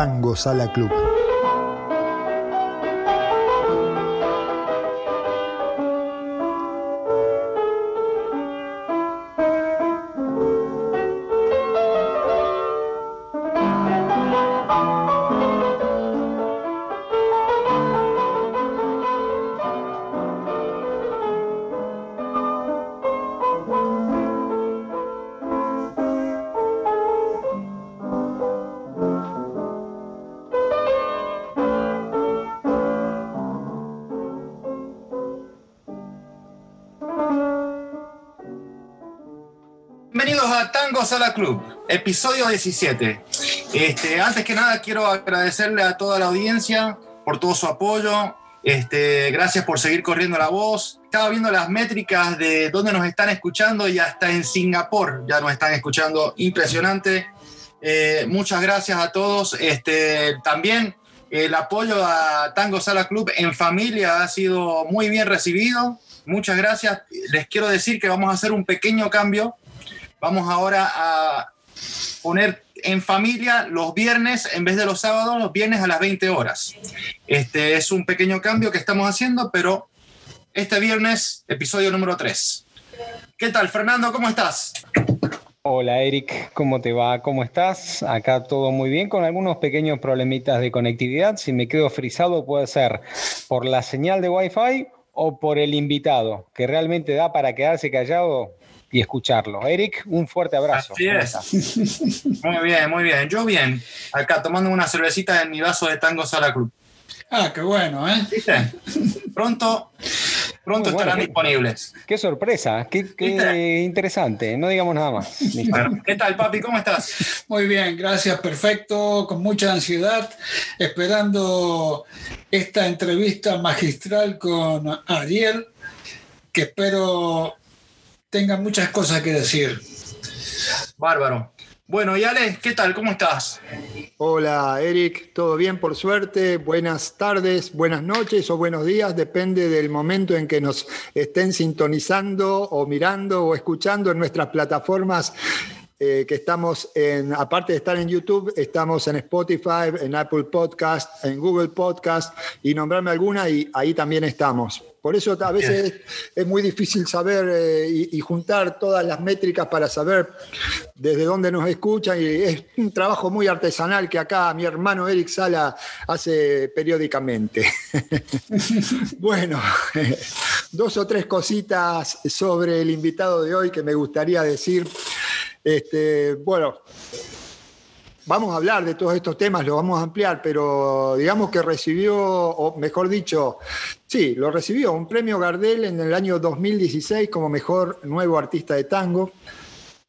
Tango Sala Club. Club, episodio 17. Este, antes que nada, quiero agradecerle a toda la audiencia por todo su apoyo. Este, gracias por seguir corriendo la voz. Estaba viendo las métricas de dónde nos están escuchando y hasta en Singapur ya nos están escuchando. Impresionante. Eh, muchas gracias a todos. Este, también el apoyo a Tango Sala Club en familia ha sido muy bien recibido. Muchas gracias. Les quiero decir que vamos a hacer un pequeño cambio Vamos ahora a poner en familia los viernes en vez de los sábados, los viernes a las 20 horas. Este es un pequeño cambio que estamos haciendo, pero este viernes, episodio número 3. ¿Qué tal, Fernando? ¿Cómo estás? Hola Eric, ¿cómo te va? ¿Cómo estás? Acá todo muy bien, con algunos pequeños problemitas de conectividad. Si me quedo frisado puede ser por la señal de Wi-Fi o por el invitado, que realmente da para quedarse callado y escucharlo. Eric, un fuerte abrazo. Así es. Muy bien, muy bien. Yo bien, acá tomando una cervecita en mi vaso de Tango Sala Club. Ah, qué bueno, ¿eh? ¿Viste? Pronto, pronto estarán disponibles. Qué sorpresa, qué, interesante. No digamos nada más. ¿Qué tal, papi? ¿Cómo estás? Muy bien, gracias, perfecto. Con mucha ansiedad, esperando esta entrevista magistral con Ariel, que espero tenga muchas cosas que decir. Bárbaro. Bueno, y Alex, ¿qué tal? ¿Cómo estás? Hola, Eric, ¿todo bien por suerte? Buenas tardes, buenas noches o buenos días, depende del momento en que nos estén sintonizando o mirando o escuchando en nuestras plataformas eh, que estamos en, aparte de estar en YouTube, estamos en Spotify, en Apple Podcast, en Google Podcast y nombrarme alguna y ahí también estamos. Por eso a veces es, muy difícil saber eh, y, juntar todas las métricas para saber desde dónde nos escuchan y es un trabajo muy artesanal que acá mi hermano Eric Sala hace periódicamente. bueno, dos o tres cositas sobre el invitado de hoy que me gustaría decir. Este, bueno, vamos a hablar de todos estos temas, lo vamos a ampliar, pero digamos que recibió, o mejor dicho, sí, lo recibió un premio Gardel en el año 2016 como mejor nuevo artista de tango.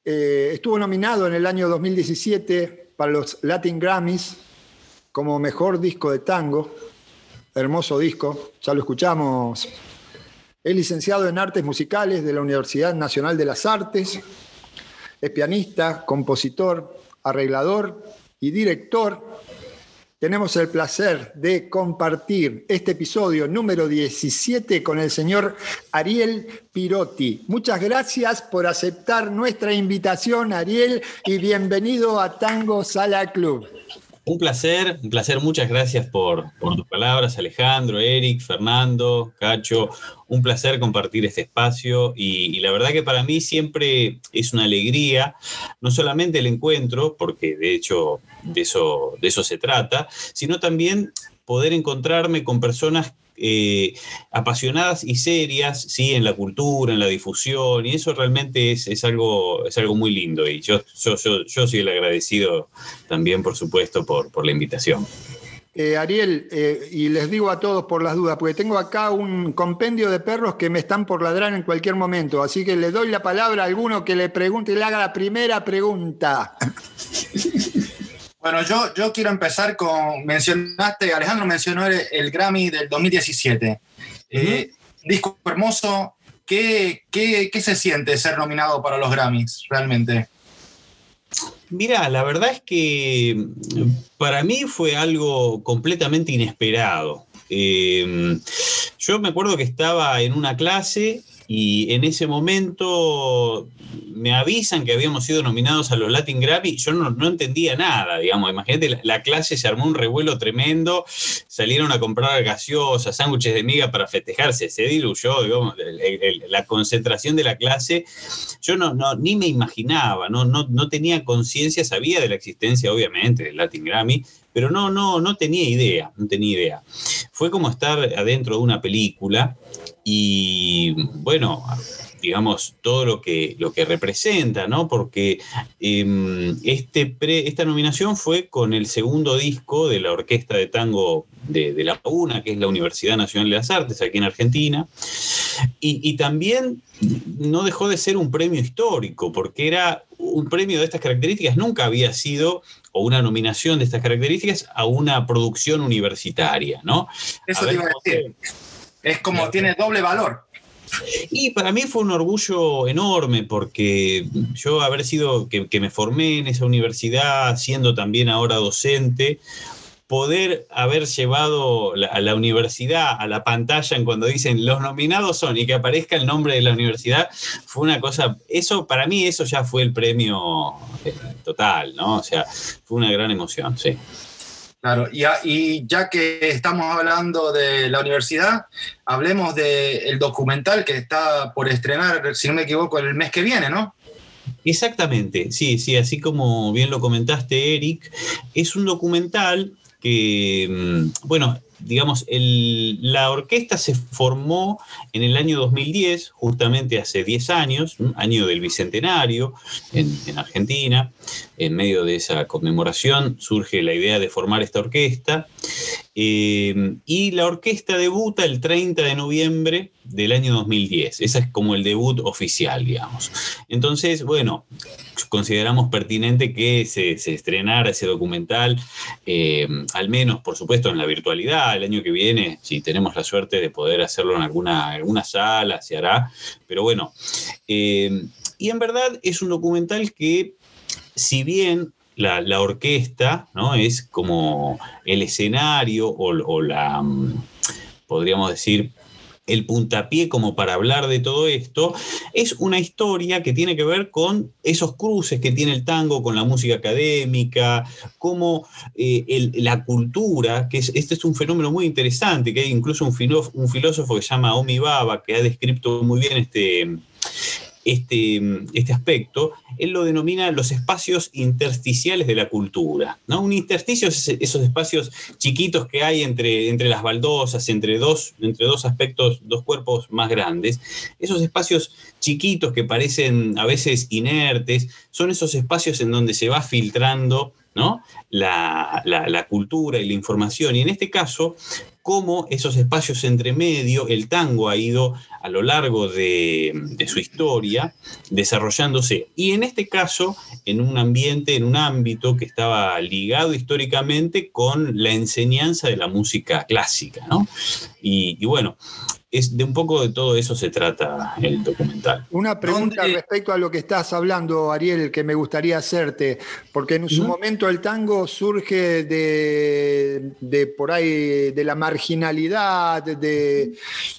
Eh, estuvo nominado en el año 2017 para los Latin Grammys como mejor disco de tango. Hermoso disco, ya lo escuchamos. Es licenciado en Artes Musicales de la Universidad Nacional de las Artes es pianista, compositor, arreglador y director. Tenemos el placer de compartir este episodio número 17 con el señor Ariel Pirotti. Muchas gracias por aceptar nuestra invitación, Ariel, y bienvenido a Tango Sala Club. Un placer, un placer. Muchas gracias por, tus palabras, Alejandro, Eric, Fernando, Cacho. Un placer compartir este espacio y, la verdad que para mí siempre es una alegría, no solamente el encuentro, porque de hecho de eso, de eso se trata, sino también poder encontrarme con personas eh, apasionadas y serias ¿sí? en la cultura, en la difusión, y eso realmente es, algo, es algo muy lindo. Y yo, yo, yo, soy el agradecido también, por supuesto, por, por la invitación. Eh, Ariel, eh, y les digo a todos por las dudas, porque tengo acá un compendio de perros que me están por ladrar en cualquier momento, así que le doy la palabra a alguno que le pregunte y le haga la primera pregunta. Bueno, yo, yo quiero empezar con, mencionaste, Alejandro mencionó el, Grammy del 2017. Eh, disco hermoso, ¿Qué, ¿Qué, qué, se siente ser nominado para los Grammys realmente? Mira, la verdad es que para mí fue algo completamente inesperado. eh, yo me acuerdo que estaba en una clase y en ese momento me avisan que habíamos sido nominados a los Latin Grammy, yo no, entendía nada, digamos, imagínate, la, clase se armó un revuelo tremendo, salieron a comprar gaseosas, sándwiches de miga para festejarse, se diluyó, digamos, la concentración de la clase, yo no, no ni me imaginaba, no, no, no tenía conciencia, sabía de la existencia, obviamente, del Latin Grammy, pero no, no, no tenía idea, no tenía idea. Fue como estar adentro de una película y bueno, digamos, todo lo que, lo que representa, ¿no? Porque em, este esta nominación fue con el segundo disco de la Orquesta de Tango de, La UNA, que es la Universidad Nacional de las Artes, aquí en Argentina. Y, también no dejó de ser un premio histórico, porque era un premio de estas características, nunca había sido, o una nominación de estas características, a una producción universitaria, ¿no? Eso te iba a decir. Es como tiene doble valor. Y para mí fue un orgullo enorme porque yo haber sido, que, me formé en esa universidad, siendo también ahora docente, poder haber llevado a la universidad a la pantalla en cuando dicen los nominados son y que aparezca el nombre de la universidad, fue una cosa, eso para mí eso ya fue el premio eh, total, ¿no? O sea, fue una gran emoción, sí. Claro, y, ya que estamos hablando de la universidad, hablemos del documental que está por estrenar, si no me equivoco, el mes que viene, ¿no? Exactamente, sí, sí, así como bien lo comentaste, Eric, es un documental que, mm, bueno, digamos, la orquesta se formó en el año 2010, justamente hace 10 años, año del Bicentenario en, Argentina. En medio de esa conmemoración surge la idea de formar esta orquesta. Eh, y la orquesta debuta el 30 de noviembre del año 2010. Ese es como el debut oficial, digamos. Entonces, bueno, consideramos pertinente que se, estrenara ese documental, eh, al menos, por supuesto, en la virtualidad. El año que viene, si tenemos la suerte de poder hacerlo en alguna, alguna sala, se hará. Pero bueno, eh, y en verdad es un documental que, si bien la, orquesta ¿no? es como el escenario o la, mm, podríamos decir, el puntapié como para hablar de todo esto, es una historia que tiene que ver con esos cruces que tiene el tango con la música académica, como eh, la cultura, que es, este es un fenómeno muy interesante, que hay incluso un, un filósofo que se llama Omi Baba, que ha descrito muy bien este, este, este, aspecto, él lo denomina los espacios intersticiales de la cultura. ¿no? Un intersticio es esos espacios chiquitos que hay entre, entre las baldosas, entre dos, entre dos aspectos, dos cuerpos más grandes. Esos espacios chiquitos que parecen a veces inertes, son esos espacios en donde se va filtrando ¿no? La, la, cultura y la información. Y en este caso, cómo esos espacios entre medio, el tango ha ido a lo largo de, su historia desarrollándose. Y en este caso, en un ambiente, en un ámbito que estaba ligado históricamente con la enseñanza de la música clásica. ¿no? y bueno, es de un poco de todo eso se trata el documental. Una pregunta respecto a lo que estás hablando, Ariel, que me gustaría hacerte, porque en su momento el tango surge de, de, por ahí, de la marginalidad, de,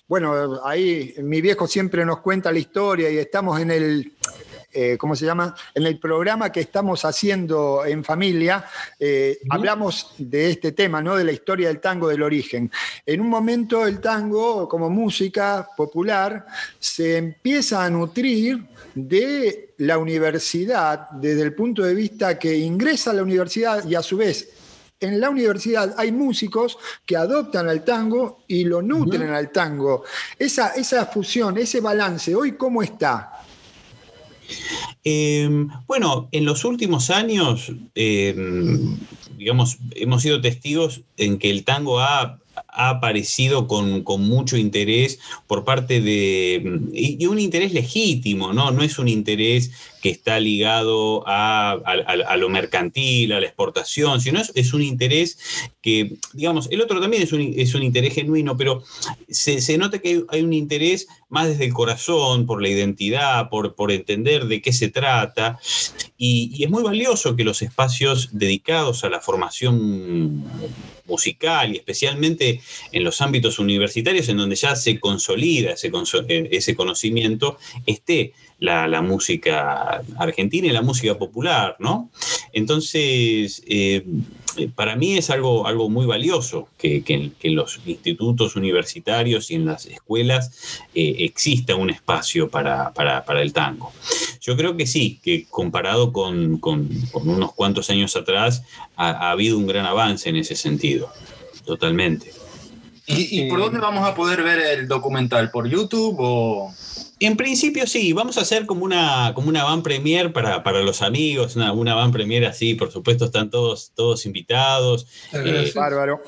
bueno, ahí mi viejo siempre nos cuenta la historia y estamos en el eh, ¿cómo se llama? En el programa que estamos haciendo en familia, eh, hablamos de este tema, ¿no? De la historia del tango del origen. En un momento el tango, como música popular, se empieza a nutrir de la universidad desde el punto de vista que ingresa a la universidad y a su vez en la universidad hay músicos que adoptan al tango y lo nutren al tango. Esa, esa fusión, ese balance, ¿hoy cómo está? Em, bueno, en los últimos años, em, digamos, hemos sido testigos en que el tango ha, aparecido con, mucho interés por parte de, y, un interés legítimo, ¿no? No es un interés que está ligado a, lo mercantil, a la exportación, sino es, un interés que, digamos, el otro también es un, es un interés genuino, pero se, nota que hay un interés más desde el corazón, por la identidad, por, por entender de qué se trata. Y, es muy valioso que los espacios dedicados a la formación musical y especialmente en los ámbitos universitarios en donde ya se consolida ese, eh, conocimiento, esté la, música argentina y la música popular, ¿no? Entonces, eh, para mí es algo, algo muy valioso que, en los institutos universitarios y en las escuelas eh, exista un espacio para, el tango. Yo creo que sí, que comparado con, unos cuantos años atrás, ha, habido un gran avance en ese sentido, totalmente. ¿Y, por dónde vamos a poder ver el documental? ¿Por YouTube o...? En principio sí, vamos a hacer como una, como una van premier para, para los amigos, una, una van premier así, por supuesto están todos, todos invitados. Eh, Bárbaro.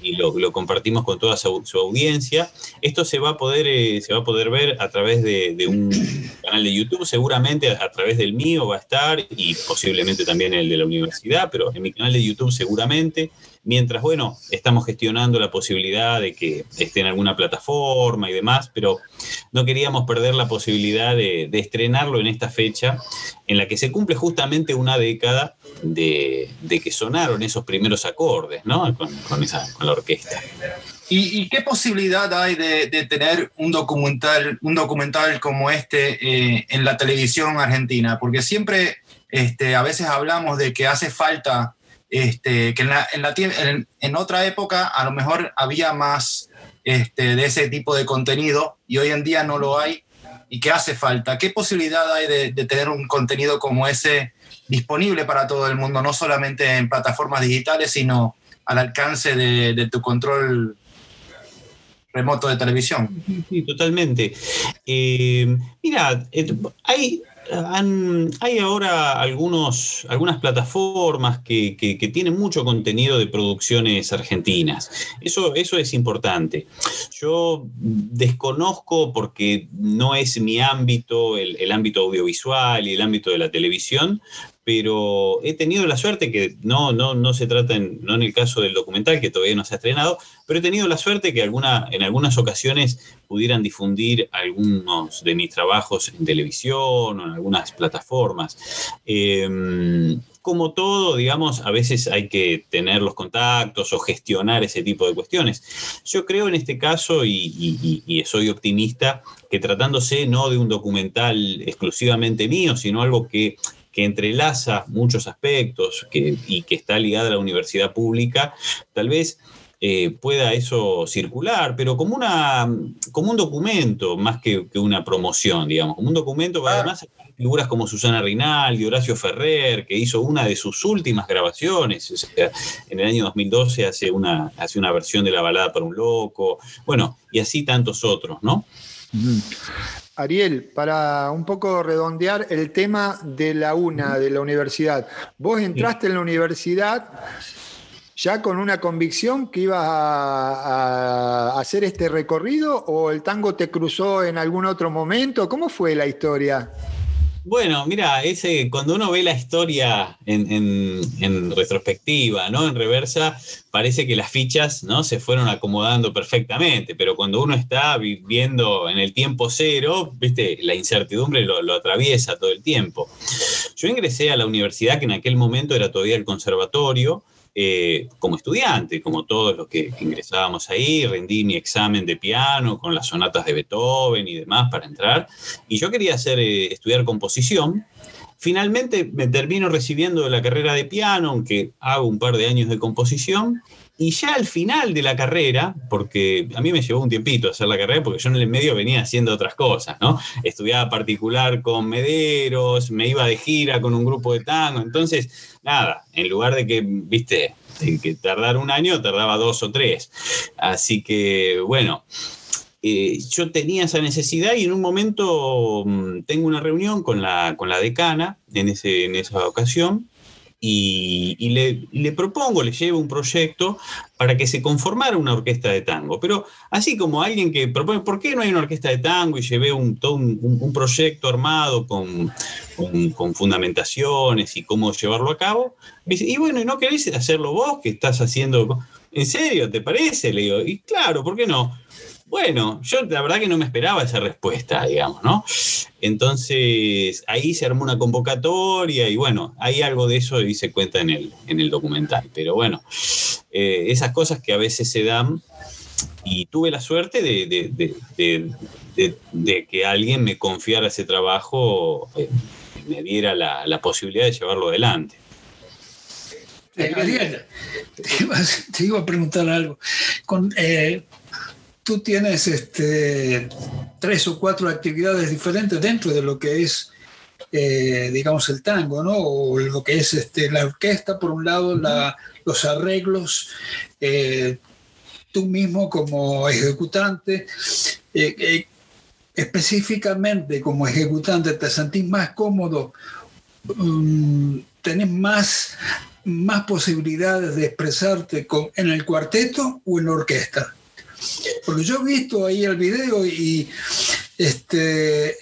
Y, lo, compartimos con toda su, audiencia. Esto se va a poder, eh, se va a poder ver a través de, de, un canal de YouTube, seguramente a través del mío va a estar y posiblemente también el de la universidad, pero en mi canal de YouTube seguramente mientras, bueno, estamos gestionando la posibilidad de que esté en alguna plataforma y demás, pero no queríamos perder la posibilidad de, estrenarlo en esta fecha, en la que se cumple justamente una década de, que sonaron esos primeros acordes, ¿no? Con, la orquesta. ¿Y, qué posibilidad hay de, tener un documental, un documental como este eh, en la televisión argentina? Porque siempre este, a veces hablamos de que hace falta este, que en, la, en, en, otra época a lo mejor había más este, de ese tipo de contenido y hoy en día no lo hay y que hace falta. ¿Qué posibilidad hay de, tener un contenido como ese disponible para todo el mundo, no solamente en plataformas digitales, sino al alcance de, tu control remoto de televisión? Sí, totalmente. Eh, mira, eh, hay hay ahora algunos, algunas plataformas que, tienen mucho contenido de producciones argentinas. Eso, eso es importante. Yo desconozco porque no es mi ámbito, el, el ámbito audiovisual y el ámbito de la televisión, pero he tenido la suerte que no, no, no se trata, en, no en el caso del documental, que todavía no se ha estrenado, pero he tenido la suerte que alguna, en algunas ocasiones pudieran difundir algunos de mis trabajos en televisión o en algunas plataformas. Em, como todo, digamos, a veces hay que tener los contactos o gestionar ese tipo de cuestiones. Yo creo en este caso, y, y, soy optimista, que tratándose no de un documental exclusivamente mío, sino algo que que entrelaza muchos aspectos y que está ligada a la universidad pública, tal vez eh, pueda eso circular, pero como, una, como un documento más que, una promoción, digamos, como un documento que además figuras como Susana Rinaldi, Horacio Ferrer, que hizo una de sus últimas grabaciones, en el año 2012 hace una, hace una versión de La balada para un loco, bueno, y así tantos otros, ¿no? Ariel, para un poco redondear el tema de la UNA, de la universidad. Vos entraste en la universidad ya con una convicción que ibas a, hacer este recorrido o el tango te cruzó en algún otro momento? ¿Cómo fue la historia? Bueno, mira, ese, cuando uno ve la historia en, retrospectiva, ¿no? En reversa, parece que las fichas ¿no? se fueron acomodando perfectamente, pero cuando uno está viviendo en el tiempo cero, viste, la incertidumbre lo, lo atraviesa todo el tiempo. Yo ingresé a la universidad, que en aquel momento era todavía el conservatorio, eh, como estudiante, como todos los que, ingresábamos ahí, rendí mi examen de piano con las sonatas de Beethoven y demás para entrar, y yo quería hacer, eh, estudiar composición. Finalmente me termino recibiendo la carrera de piano, aunque hago un par de años de composición, y ya al final de la carrera, porque a mí me llevó un tiempito hacer la carrera, porque yo en el medio venía haciendo otras cosas, ¿no? Estudiaba particular con Mederos, me iba de gira con un grupo de tango, entonces, nada, en lugar de que, viste, que tardar un año, tardaba dos o tres. Así que, bueno, eh, yo tenía esa necesidad y en un momento mm, tengo una reunión con la, con la decana en, ese, en esa ocasión y, le, propongo, le llevo un proyecto para que se conformara una orquesta de tango. Pero así como alguien que propone, ¿por qué no hay una orquesta de tango? Y llevé un, todo un, proyecto armado con, fundamentaciones y cómo llevarlo a cabo. y bueno, ¿y no querés hacerlo vos que estás haciendo? ¿En serio? ¿Te parece? Le digo, y claro, ¿por qué no? Bueno, yo la verdad que no me esperaba esa respuesta, digamos, ¿no? Entonces ahí se armó una convocatoria y bueno, hay algo de eso y se cuenta en el, en el documental. Pero bueno, eh, esas cosas que a veces se dan y tuve la suerte de, que alguien me confiara ese trabajo, eh, me diera la, posibilidad de llevarlo adelante. Eh, te, iba, a preguntar algo. Con, tú tienes este, tres o cuatro actividades diferentes dentro de lo que es, eh, digamos, el tango, ¿no? O lo que es este, la orquesta, por un lado, los arreglos, eh, tú mismo como ejecutante. Eh, específicamente como ejecutante, ¿te sentís más cómodo? Um, ¿Tenés más, más posibilidades de expresarte con, en el cuarteto o en la orquesta? Porque yo he visto ahí el video y este,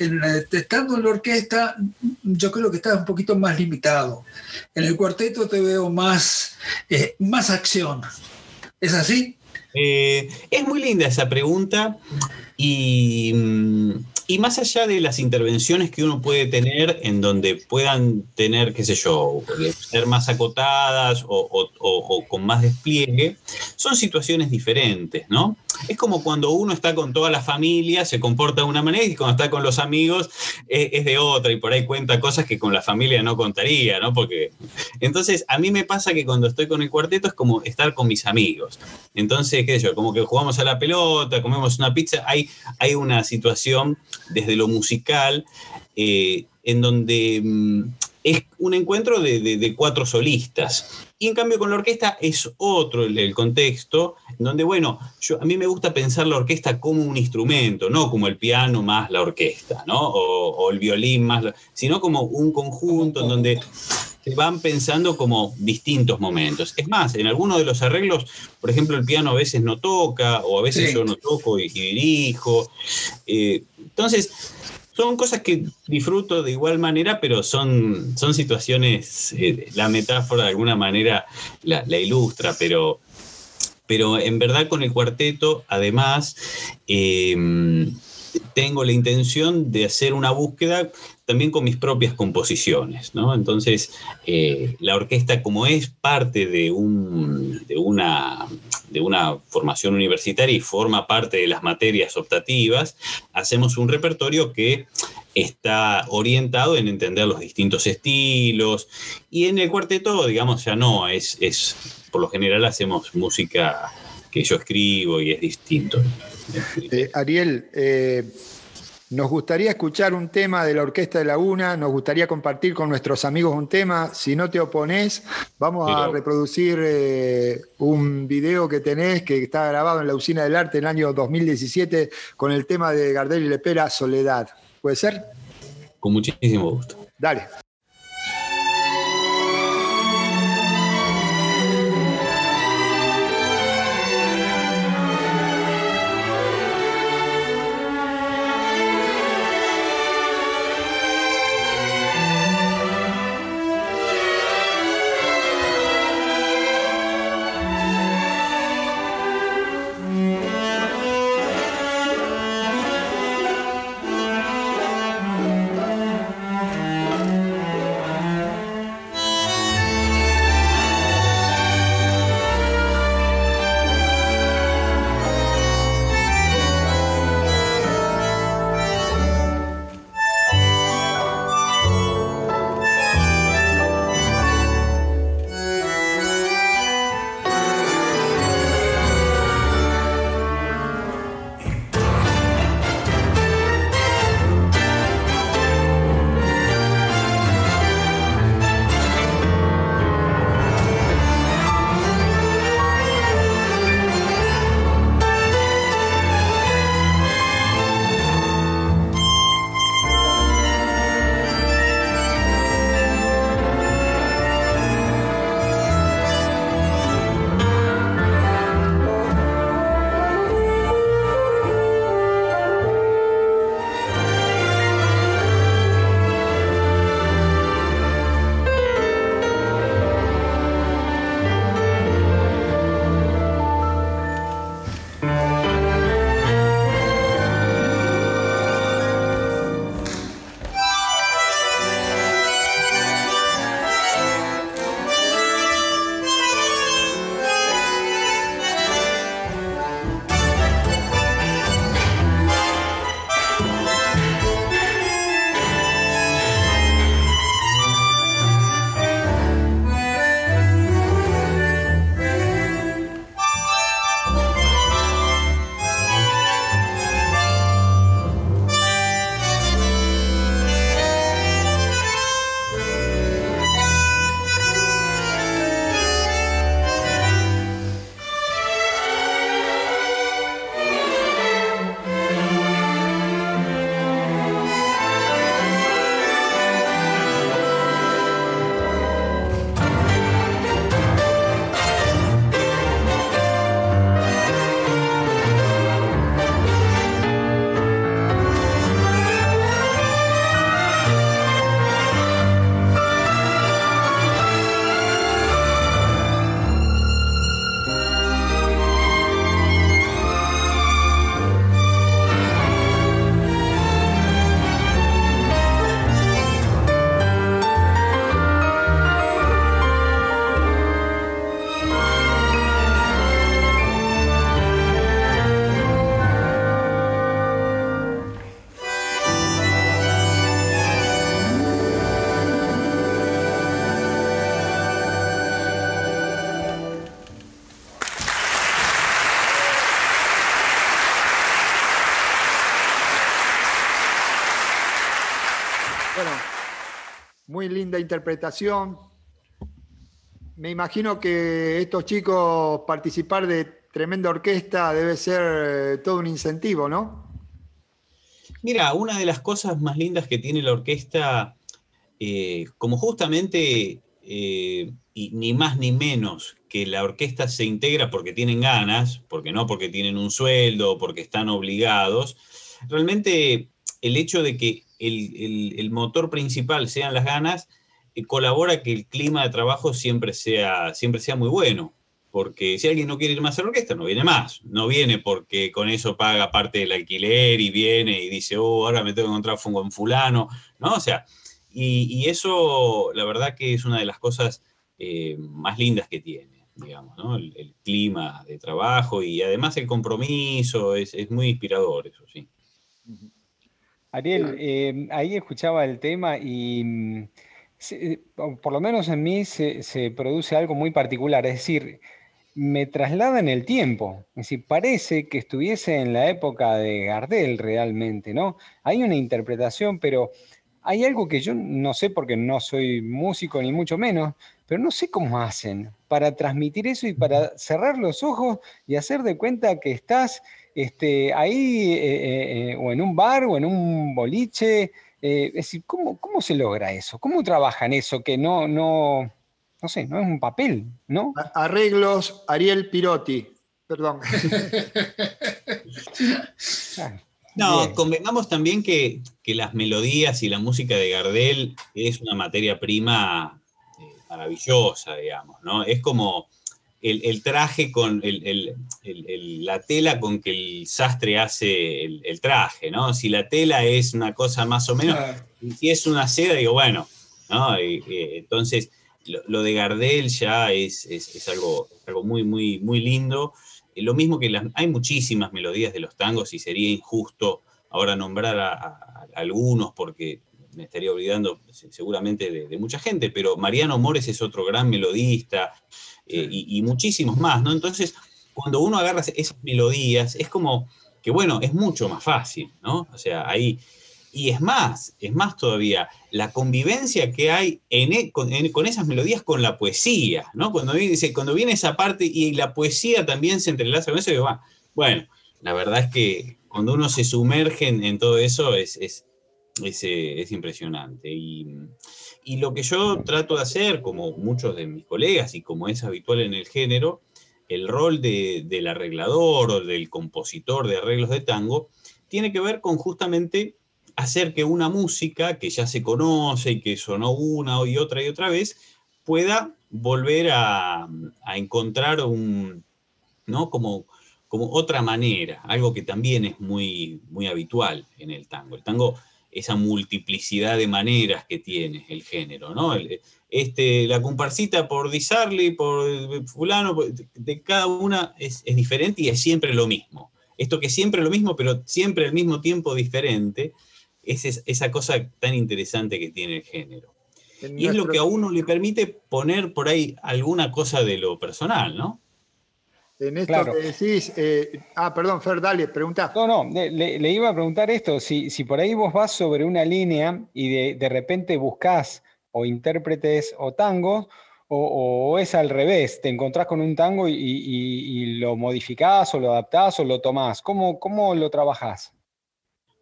estando en la orquesta, yo creo que está un poquito más limitado. En el cuarteto te veo más, eh, más acción. ¿Es así? Eh, es muy linda esa pregunta y mm, y más allá de las intervenciones que uno puede tener en donde puedan tener, qué sé yo, ser más acotadas o, con más despliegue, son situaciones diferentes, ¿no? Es como cuando uno está con toda la familia, se comporta de una manera y cuando está con los amigos eh, es, de otra y por ahí cuenta cosas que con la familia no contaría, ¿no? Porque entonces a mí me pasa que cuando estoy con el cuarteto es como estar con mis amigos. Entonces, qué sé yo, como que jugamos a la pelota, comemos una pizza, hay, hay una situación desde lo musical, eh, en donde mm, es un encuentro de, cuatro solistas. Y en cambio con la orquesta es otro el, contexto, en donde, bueno, yo, a mí me gusta pensar la orquesta como un instrumento, no como el piano más la orquesta, ¿no? O, el violín más, sino como un conjunto en donde se van pensando como distintos momentos. Es más, en algunos de los arreglos, por ejemplo, el piano a veces no toca, o a veces yo no toco y, dirijo. Eh, entonces, son cosas que disfruto de igual manera, pero son, son situaciones, eh, la metáfora de alguna manera la, ilustra, pero, pero en verdad con el cuarteto, además, eh, tengo la intención de hacer una búsqueda también con mis propias composiciones. Entonces, eh, la orquesta como es parte de, un, de, una, de una formación universitaria y forma parte de las materias optativas, hacemos un repertorio que está orientado en entender los distintos estilos y en el cuarteto, digamos, ya no, es, es por lo general hacemos música que yo escribo y es distinto. Eh, Ariel, eh, nos gustaría escuchar un tema de la Orquesta de Laguna, nos gustaría compartir con nuestros amigos un tema. Si no te opones, vamos a reproducir eh, un video que tenés que está grabado en la Usina del Arte en el año 2017 con el tema de Gardel y Lepera, Soledad. ¿Puede ser? Con muchísimo gusto. Dale. Linda interpretación. Me imagino que estos chicos participar de tremenda orquesta debe ser eh, todo un incentivo, ¿no? Mira, una de las cosas más lindas que tiene la orquesta, eh, como justamente, eh, y ni más ni menos que la orquesta se integra porque tienen ganas, porque no porque tienen un sueldo, porque están obligados, realmente el hecho de que el, motor principal sean las ganas eh, colabora que el clima de trabajo siempre sea, siempre sea muy bueno. Porque si alguien no quiere ir más a la orquesta, no viene más. No viene porque con eso paga parte del alquiler y viene y dice, oh, ahora me tengo que encontrar con fulano. ¿No? O sea, y, eso, la verdad que es una de las cosas eh, más lindas que tiene digamos, ¿no? el, clima de trabajo y además el compromiso, es, muy inspirador eso, sí. Ariel, eh, ahí escuchaba el tema y mm, eh, por lo menos en mí se, produce algo muy particular, es decir, me traslada en el tiempo, es decir, parece que estuviese en la época de Gardel realmente, ¿no? Hay una interpretación, pero hay algo que yo no sé porque no soy músico ni mucho menos, pero no sé cómo hacen para transmitir eso y para cerrar los ojos y hacer de cuenta que estás este, ahí eh, eh, eh, o en un bar o en un boliche. es decir, ¿cómo, ¿cómo, se logra eso? ¿Cómo trabajan eso que no, no, no sé, no es un papel, ¿no? Arreglos Ariel Pirotti, perdón. No, convengamos también que, que, las melodías y la música de Gardel es una materia prima maravillosa, digamos, ¿no? Es como el, traje con la tela con que el sastre hace el, traje, ¿no? Si la tela es una cosa más o menos, si es una seda, digo, bueno, ¿no? entonces, lo, de Gardel ya es, algo, algo muy, muy, muy lindo. Lo mismo que hay muchísimas melodías de los tangos y sería injusto ahora nombrar a algunos porque me estaría olvidando seguramente de, mucha gente, pero Mariano Mores es otro gran melodista eh, y, muchísimos más, ¿no? Entonces, cuando uno agarra esas melodías, es como que, bueno, es mucho más fácil, ¿no? O sea, ahí... Y es más, es más todavía, la convivencia que hay en, e, con, esas melodías con la poesía, ¿no? Cuando viene, cuando viene esa parte y la poesía también se entrelaza con eso, y va, bueno, la verdad es que cuando uno se sumerge en, todo eso es, es, impresionante. Y, lo que yo trato de hacer, como muchos de mis colegas y como es habitual en el género, el rol del arreglador o del compositor de arreglos de tango tiene que ver con justamente hacer que una música que ya se conoce y que sonó una y otra y otra vez pueda volver a, encontrar un, ¿no? Como, como otra manera, algo que también es muy, muy habitual en el tango. El tango esa multiplicidad de maneras que tiene el género, ¿no? este, la comparsita por Disarli, por fulano, de cada una es, diferente y es siempre lo mismo. Esto que siempre es lo mismo, pero siempre al mismo tiempo diferente, es esa cosa tan interesante que tiene el género. y es lo que a uno le permite poner por ahí alguna cosa de lo personal, ¿no? En esto que decís, eh, ah, perdón, Fer, dale, pregunta. No, no, le, iba a preguntar esto, si, si, por ahí vos vas sobre una línea y de, repente buscas o intérpretes o tangos, o, es al revés, te encontrás con un tango y, lo modificás o lo adaptás o lo tomás, ¿cómo, cómo lo trabajás?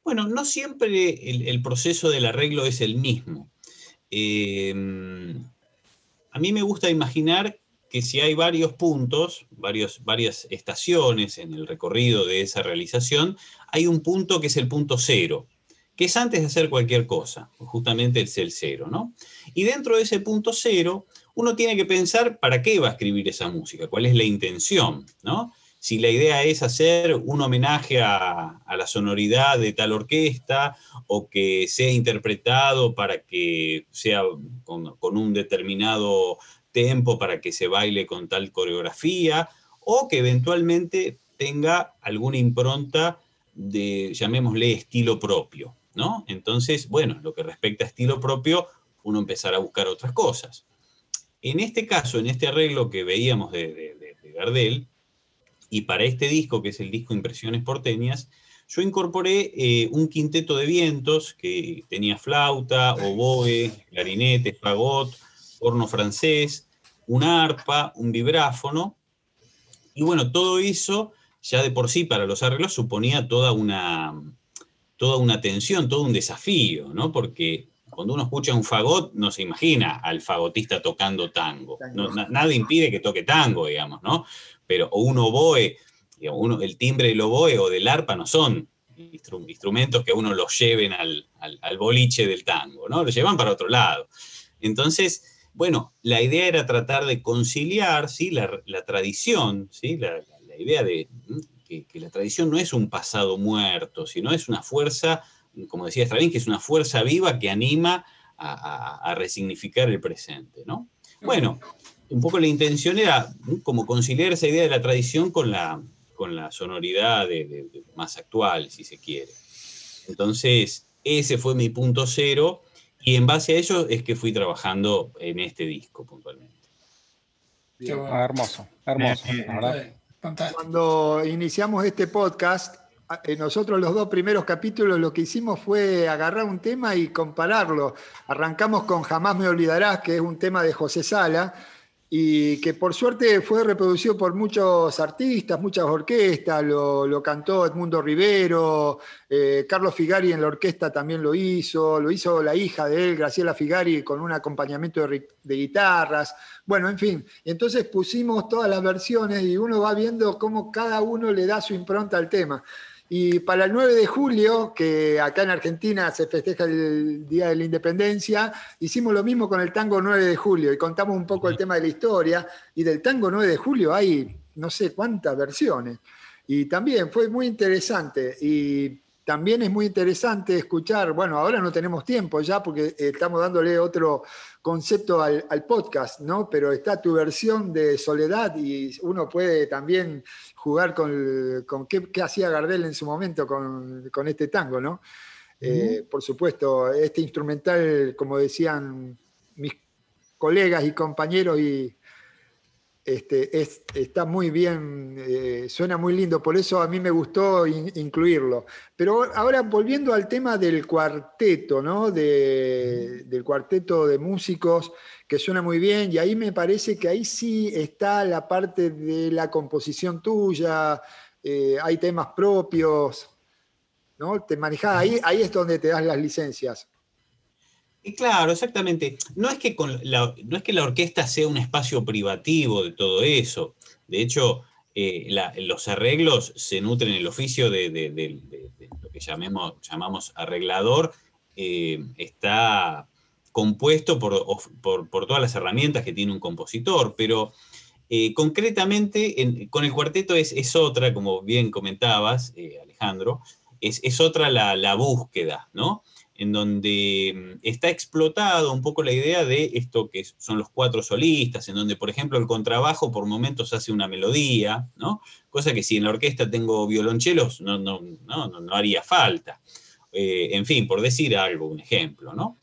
Bueno, no siempre el, proceso del arreglo es el mismo. Eh, a mí me gusta imaginar que si hay varios puntos, varios, varias estaciones en el recorrido de esa realización, hay un punto que es el punto cero, que es antes de hacer cualquier cosa, justamente es el cero, ¿no? Y dentro de ese punto cero, uno tiene que pensar para qué va a escribir esa música, cuál es la intención, ¿no? Si la idea es hacer un homenaje a, la sonoridad de tal orquesta o que sea interpretado para que sea con un determinado tempo para que se baile con tal coreografía o que eventualmente tenga alguna impronta de, llamémosle, estilo propio, ¿no? Entonces, bueno, lo que respecta a estilo propio, uno empezará a buscar otras cosas. En este caso, en este arreglo que veíamos de, de, Gardel, y para este disco, que es el disco Impresiones Porteñas, yo incorporé eh, un quinteto de vientos que tenía flauta, oboe, clarinete, fagot, horno francés, una arpa, un vibráfono, y bueno, todo eso ya de por sí para los arreglos suponía toda una, toda una tensión, todo un desafío, ¿no? Porque cuando uno escucha un fagot, no se imagina al fagotista tocando tango. nada impide que toque tango, digamos, ¿no? Pero o un oboe, uno, el timbre del oboe o del arpa no son instrumentos que uno los lleven al, boliche del tango, ¿no? Lo llevan para otro lado. Entonces, bueno, la idea era tratar de conciliar, ¿sí? La, tradición, ¿sí? La, idea de que, la tradición no es un pasado muerto, sino es una fuerza como decía Stravinsky, que es una fuerza viva que anima a, resignificar el presente, ¿no? Bueno, un poco la intención era como conciliar esa idea de la tradición con la, con la sonoridad más actual, si se quiere. Entonces, ese fue mi punto cero y en base a ello es que fui trabajando en este disco puntualmente. Ah, hermoso, hermoso. Cuando iniciamos este podcast, eh, nosotros los dos primeros capítulos lo que hicimos fue agarrar un tema y compararlo. Arrancamos con Jamás me olvidarás, que es un tema de José Sala, y que por suerte fue reproducido por muchos artistas, muchas orquestas, lo, cantó Edmundo Rivero, eh, Carlos Figari en la orquesta también lo hizo, lo hizo la hija de él, Graciela Figari, con un acompañamiento de guitarras, bueno, en fin, entonces pusimos todas las versiones y uno va viendo cómo cada uno le da su impronta al tema. Y para el 9 de julio, que acá en Argentina se festeja el Día de la Independencia, hicimos lo mismo con el tango 9 de julio y contamos un poco el tema de la historia. Y del tango 9 de julio hay no sé cuántas versiones. Y también fue muy interesante. Y también es muy interesante escuchar, bueno, ahora no tenemos tiempo ya porque estamos dándole otro concepto al, podcast, ¿no? Pero está tu versión de Soledad y uno puede también jugar con, con qué, hacía Gardel en su momento con, este tango, ¿no? Eh, por supuesto, este instrumental, como decían mis colegas y compañeros y este, está muy bien, eh, suena muy lindo, por eso a mí me gustó incluirlo. Pero ahora volviendo al tema del cuarteto, ¿no? del cuarteto de músicos, que suena muy bien, y ahí me parece que ahí sí está la parte de la composición tuya, eh, hay temas propios, ¿no? Te manejás ahí, ahí es donde te das las licencias. Claro, exactamente. No es, que la, no es que la orquesta sea un espacio privativo de todo eso. De hecho, eh, los arreglos se nutren el oficio de, lo que llamemos, llamamos arreglador. Eh, está compuesto por, todas las herramientas que tiene un compositor, pero eh, concretamente con el cuarteto es, otra, como bien comentabas, Alejandro, es, otra la, la, búsqueda, ¿no? En donde mm, está explotado un poco la idea de esto que son los cuatro solistas, en donde, por ejemplo, el contrabajo por momentos hace una melodía, ¿no? Cosa que si en la orquesta tengo violonchelos no, no, no, haría falta. Eh, en fin, por decir algo, un ejemplo, ¿no?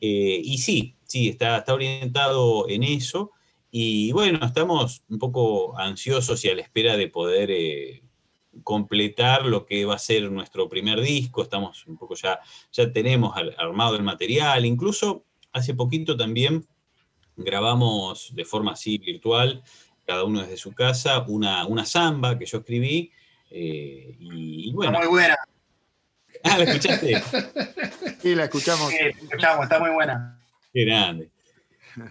Eh, y sí, sí, está, está orientado en eso. Y bueno, estamos un poco ansiosos y a la espera de poder eh, completar lo que va a ser nuestro primer disco, estamos un poco ya, ya tenemos armado el material, incluso hace poquito también grabamos de forma así virtual, cada uno desde su casa, una, una samba que yo escribí, eh, y, bueno. Está muy buena. Ah, ¿la escuchaste? Sí, la escuchamos. Sí, la escuchamos, está muy buena. Qué grande.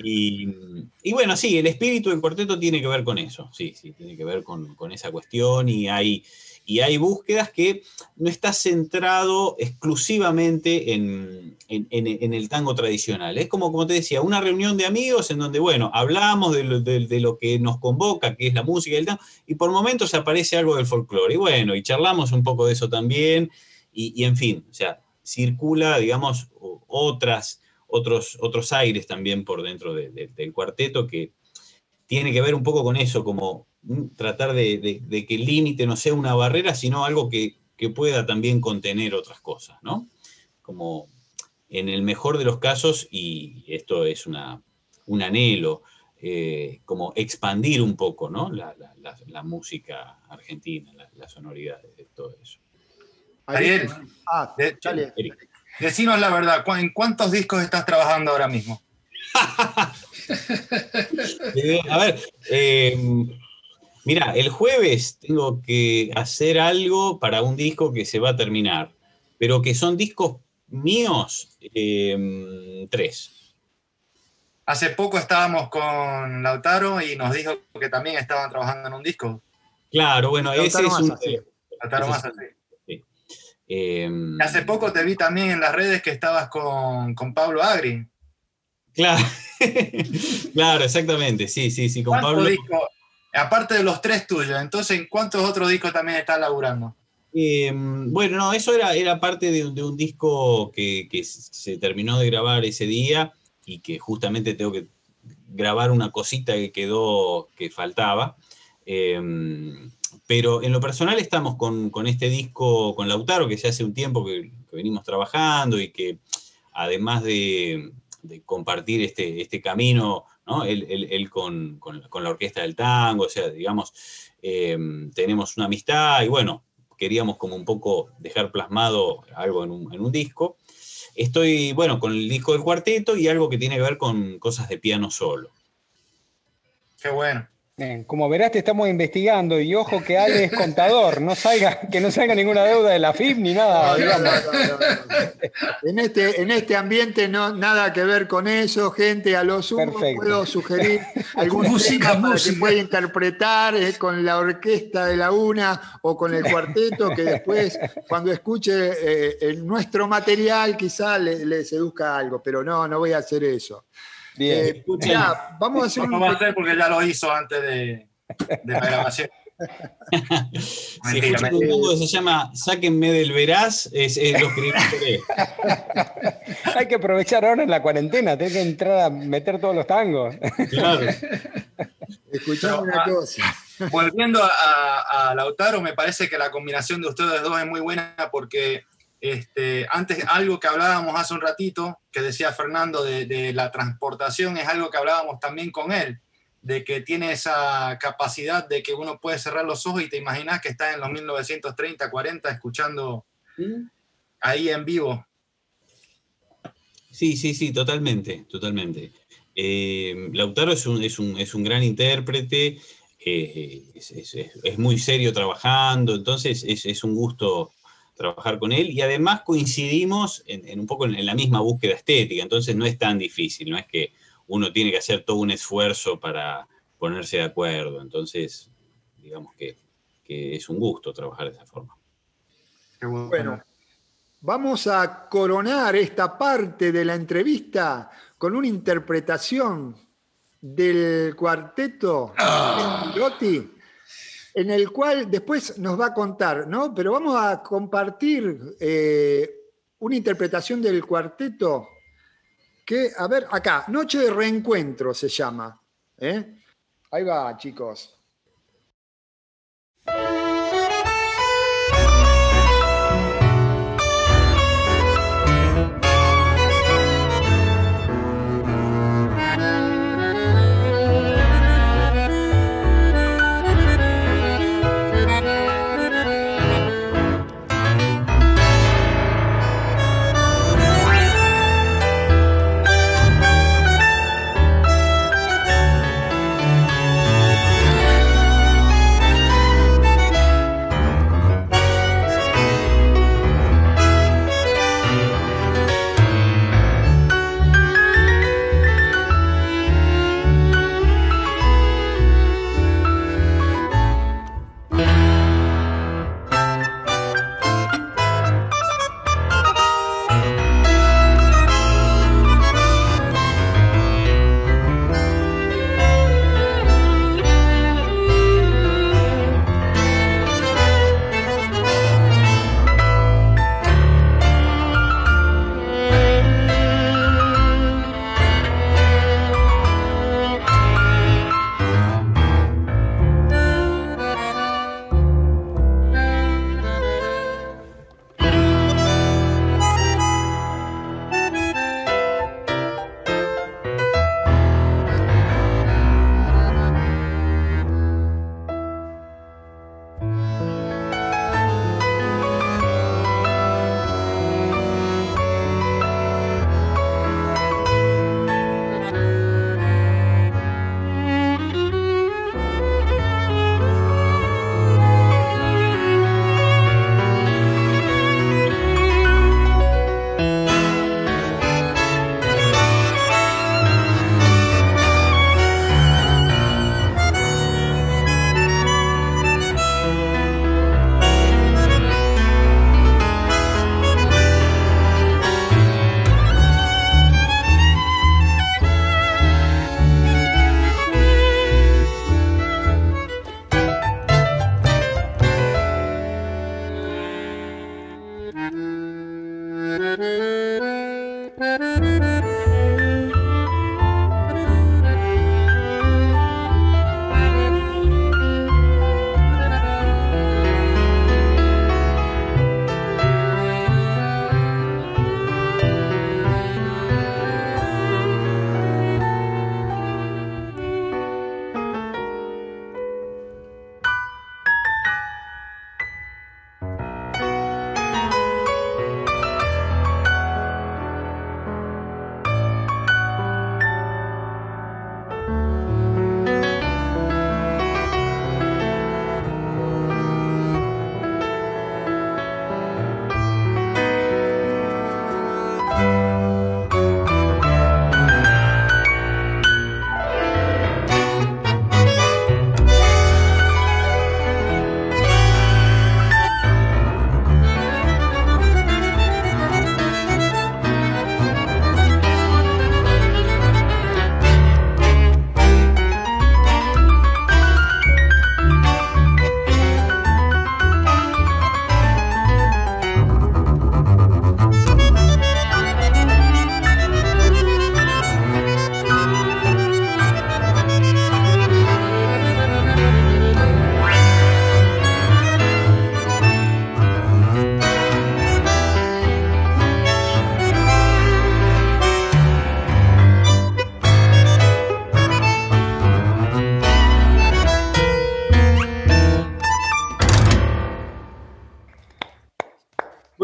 Y, bueno, sí, el espíritu del cuarteto tiene que ver con eso, sí, sí, tiene que ver con, esa cuestión y hay, y hay búsquedas que no está centrado exclusivamente en, el tango tradicional. Es como, como te decía, una reunión de amigos en donde, bueno, hablamos de lo, que nos convoca, que es la música y el tango, y por momentos aparece algo del folclore. Y bueno, y charlamos un poco de eso también, y en fin, o sea, circula, digamos, otras otros, otros aires también por dentro del cuarteto que tiene que ver un poco con eso, como tratar de, que el límite no sea una barrera, sino algo que, pueda también contener otras cosas, ¿no? Como en el mejor de los casos, y esto es una, un anhelo, eh, como expandir un poco ¿no? la, música argentina, la, sonoridad de todo eso. Ariel, ah, decinos la verdad, ¿en cuántos discos estás trabajando ahora mismo? a ver, em, mira, el jueves tengo que hacer algo para un disco que se va a terminar, pero que son discos míos, em, tres. Hace poco estábamos con Lautaro y nos dijo que también estaban trabajando en un disco. Claro, bueno, ese es un... Lautaro más em, hace poco te vi también en las redes que estabas con, con Pablo Agri. Claro, claro, exactamente, sí, sí, sí, con Pablo. aparte de los tres tuyos, entonces, ¿en cuántos otros discos también estás laburando? Em, bueno, no, eso era, era parte de, un disco que, se terminó de grabar ese día y que justamente tengo que grabar una cosita que quedó, que faltaba. Em, pero en lo personal estamos con, este disco, con Lautaro, que ya hace un tiempo que venimos trabajando y que además de, compartir este, este camino, ¿no? él, con, la orquesta del tango, o sea, digamos, em, tenemos una amistad y bueno, queríamos como un poco dejar plasmado algo en un, en un disco. Estoy, bueno, con el disco del cuarteto y algo que tiene que ver con cosas de piano solo. Qué bueno como verás, te estamos investigando y ojo que Ale es contador, no salga, que no salga ninguna deuda de la FIP ni nada. en, este, en este ambiente no nada que ver con eso, gente. A lo sumo puedo sugerir algún música, música. que pueda interpretar eh, con la orquesta de la UNA o con el cuarteto, que después, cuando escuche eh, nuestro material, quizá le, le seduzca algo, pero no, no voy a hacer eso. Bien. Eh, vamos a hacer no, va a hacer porque ya lo hizo antes de, la grabación. mentira, un mundo que se llama Sáquenme del Veraz, es, lo que Hay que aprovechar ahora en la cuarentena, tengo que entrar a meter todos los tangos. Claro. Escuchame una cosa. Volviendo a, a, Lautaro, me parece que la combinación de ustedes dos es muy buena porque este, antes, algo que hablábamos hace un ratito, que decía Fernando de, la transportación, es algo que hablábamos también con él, de que tiene esa capacidad de que uno puede cerrar los ojos y te imaginas que está en los 1930, 40 escuchando ahí en vivo. Sí, sí, sí, totalmente, totalmente. Eh, Lautaro es un, es, un, gran intérprete, eh, es, muy serio trabajando, entonces es, un gusto trabajar con él y además coincidimos en, un poco en, la misma búsqueda estética, entonces no es tan difícil, no es que uno tiene que hacer todo un esfuerzo para ponerse de acuerdo, entonces digamos que, es un gusto trabajar de esa forma. Bueno, vamos a coronar esta parte de la entrevista con una interpretación del cuarteto ah en el cual después nos va a contar, ¿no? Pero vamos a compartir eh, una interpretación del cuarteto que, a ver, acá, Noche de Reencuentro se llama. ¿eh? Ahí va, chicos.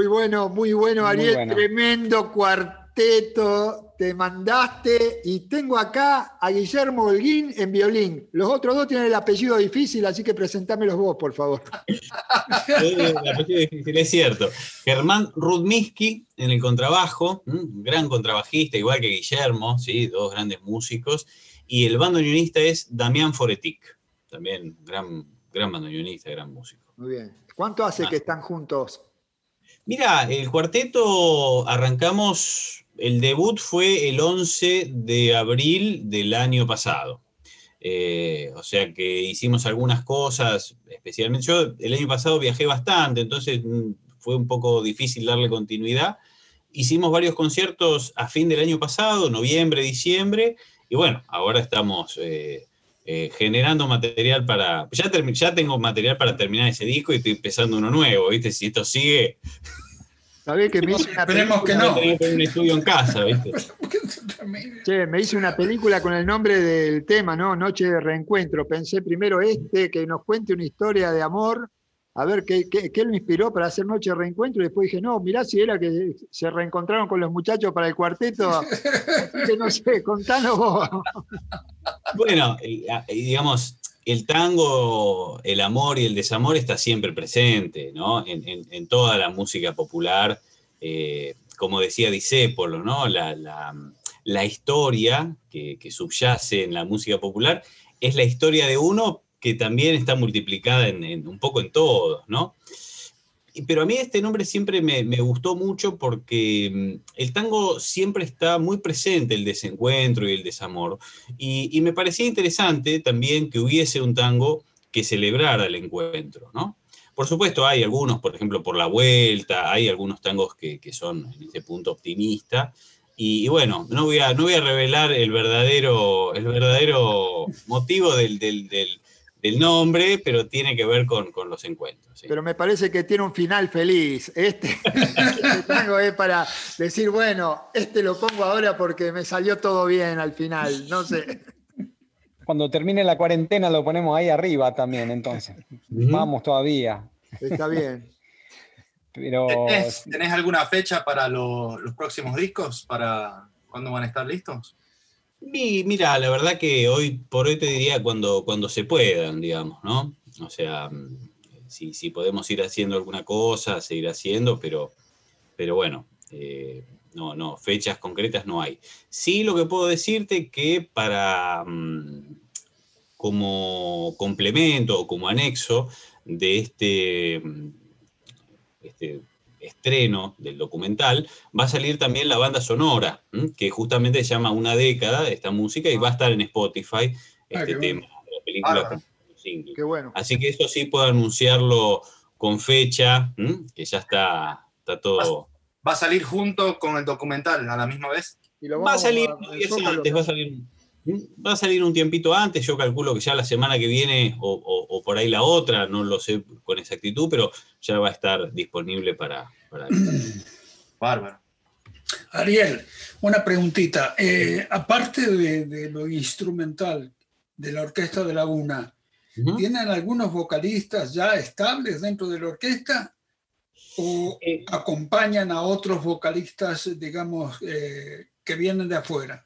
Bueno, muy bueno, Ariel. Tremendo cuarteto. Te mandaste y tengo acá a Guillermo Holguín en violín. Los otros dos tienen el apellido difícil, así que presentámelos vos, por favor. el apellido difícil, es cierto. Germán Rudmiski en el contrabajo, un gran contrabajista, igual que Guillermo, ¿sí? dos grandes músicos. Y el bandoneonista es Damián Foretic, también gran, gran bandoneonista, gran músico. Muy bien. ¿Cuánto hace ah. que están juntos? Mira, el cuarteto arrancamos, el debut fue el 11 de abril del año pasado. Eh, o sea que hicimos algunas cosas, especialmente yo el año pasado viajé bastante, entonces mm, fue un poco difícil darle continuidad. Hicimos varios conciertos a fin del año pasado, noviembre, diciembre, y bueno, ahora estamos eh, eh, generando material para. Ya, ya tengo material para terminar ese disco y estoy empezando uno nuevo, ¿viste? Si esto sigue. ¿Sabés que me hice una Esperemos que no. un estudio en casa, ¿viste? che, me hice una película con el nombre del tema, ¿no? Noche de reencuentro. Pensé primero este, que nos cuente una historia de amor a ver qué, qué, lo inspiró para hacer Noche de Reencuentro. Y después dije, no, mirá si era que se reencontraron con los muchachos para el cuarteto. que no sé, contanos vos. Bueno, digamos, el tango, el amor y el desamor está siempre presente, ¿no? En, toda la música popular, eh, como decía Disépolo, ¿no? La, historia que, que subyace en la música popular es la historia de uno, que también está multiplicada en, un poco en todos, ¿no? Pero a mí este nombre siempre me, gustó mucho porque mm, el tango siempre está muy presente, el desencuentro y el desamor. Y, me parecía interesante también que hubiese un tango que celebrara el encuentro, ¿no? Por supuesto, hay algunos, por ejemplo, por la vuelta, hay algunos tangos que, son en ese punto optimistas. Y, bueno, no voy, a, no voy a revelar el verdadero, el verdadero motivo del, el nombre, pero tiene que ver con, los encuentros. Pero me parece que tiene un final feliz. Este, este tango es para decir, bueno, este lo pongo ahora porque me salió todo bien al final, no sé. Cuando termine la cuarentena lo ponemos ahí arriba también, entonces. Vamos todavía. Está bien. Pero... ¿Tenés, alguna fecha para los próximos discos? ¿Para cuándo van a estar listos? Mira, la verdad que hoy por hoy te diría cuando, cuando se puedan, digamos, ¿no? O sea, mm, si, podemos ir haciendo alguna cosa, seguir haciendo, pero, pero bueno, eh, no, no, fechas concretas no hay. Sí, lo que puedo decirte que para mm, como complemento o como anexo de este, mm, este estreno del documental, va a salir también la banda sonora, que justamente se llama Una década, esta música, y va a estar en Spotify, ah, este tema de la película. Qué bueno. Así que eso sí puedo anunciarlo con fecha, que ya está, está todo... ¿Va a salir junto con el documental a la misma vez? va a salir va a salir Va a salir un tiempito antes, yo calculo que ya la semana que viene o, por ahí la otra, no lo sé con exactitud, pero ya va a estar disponible para... para... Bárbaro. Ariel, una preguntita. Eh, aparte de, lo instrumental de la Orquesta de Laguna, ¿tienen algunos vocalistas ya estables dentro de la orquesta? ¿O eh. acompañan a otros vocalistas, digamos, eh, que vienen de afuera?